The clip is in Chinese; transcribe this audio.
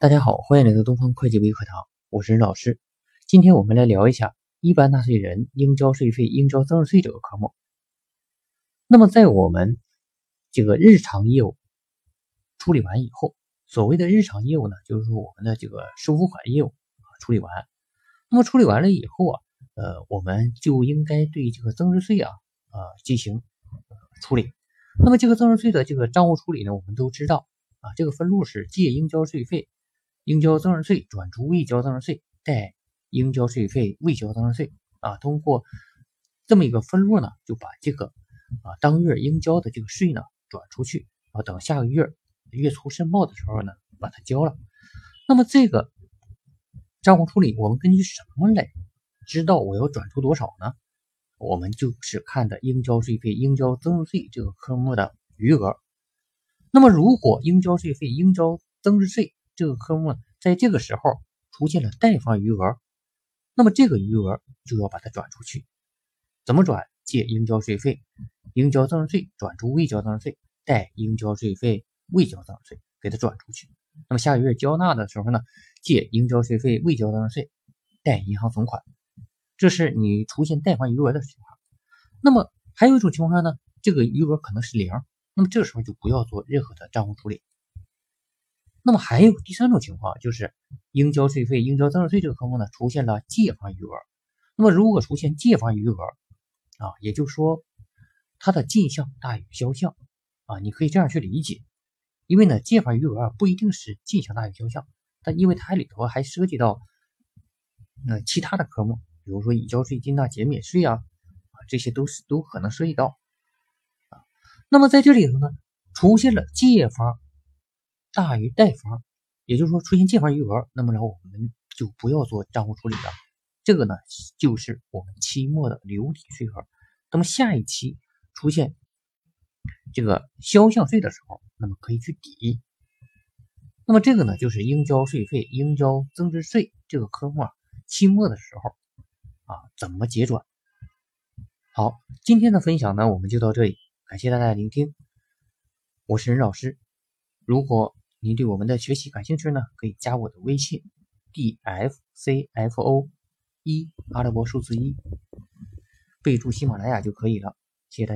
大家好，欢迎来到东方会计微课堂，我是任老师。今天我们来聊一下一般纳税人应交税费、应交增值税这个科目。那么在我们这个日常业务处理完以后，所谓的日常业务呢，就是说我们的这个收付款业务处理完。那么处理完了以后啊，呃，我们就应该对这个增值税啊，呃，进行处理。那么这个增值税的这个账务处理呢，我们都知道啊，这个分录是借应交税费。应交增值税转出未交增值税，待应交税费未交增值税啊，通过这么一个分录呢，就把这个啊当月应交的这个税呢转出去啊，等下个月月初申报的时候呢，把它交了。那么这个账户处理，我们根据什么来知道我要转出多少呢？我们就是看的应交税费、应交增值税这个科目的余额。那么如果应交税费、应交增值税这个科目在这个时候出现了贷方余额，那么这个余额就要把它转出去。怎么转？借应交税费、应交增值税转出未交增值税，贷应交税费未交增值税给它转出去。那么下个月交纳的时候呢，借应交税费未交增值税，贷银行存款。这是你出现贷方余额的情况。那么还有一种情况呢，这个余额可能是零，那么这时候就不要做任何的账户处理。那么还有第三种情况，就是应交税费、应交增值税这个科目呢出现了借方余额。那么如果出现借方余额啊，也就是说它的进项大于销项啊，你可以这样去理解。因为呢，借方余额不一定是进项大于销项，它因为它里头还涉及到那其他的科目，比如说已交税金呐、减免税啊，啊这些都是都可能涉及到啊。那么在这里头呢，出现了借方。大于贷方，也就是说出现借方余额，那么然后我们就不要做账户处理了。这个呢就是我们期末的留抵税额。那么下一期出现这个销项税的时候，那么可以去抵。那么这个呢就是应交税费、应交增值税这个科目啊，期末的时候啊怎么结转？好，今天的分享呢我们就到这里，感谢大家的聆听，我是任老师，如果。您对我们的学习感兴趣呢？可以加我的微信：dfcfo 一阿拉伯数字一，备注喜马拉雅就可以了。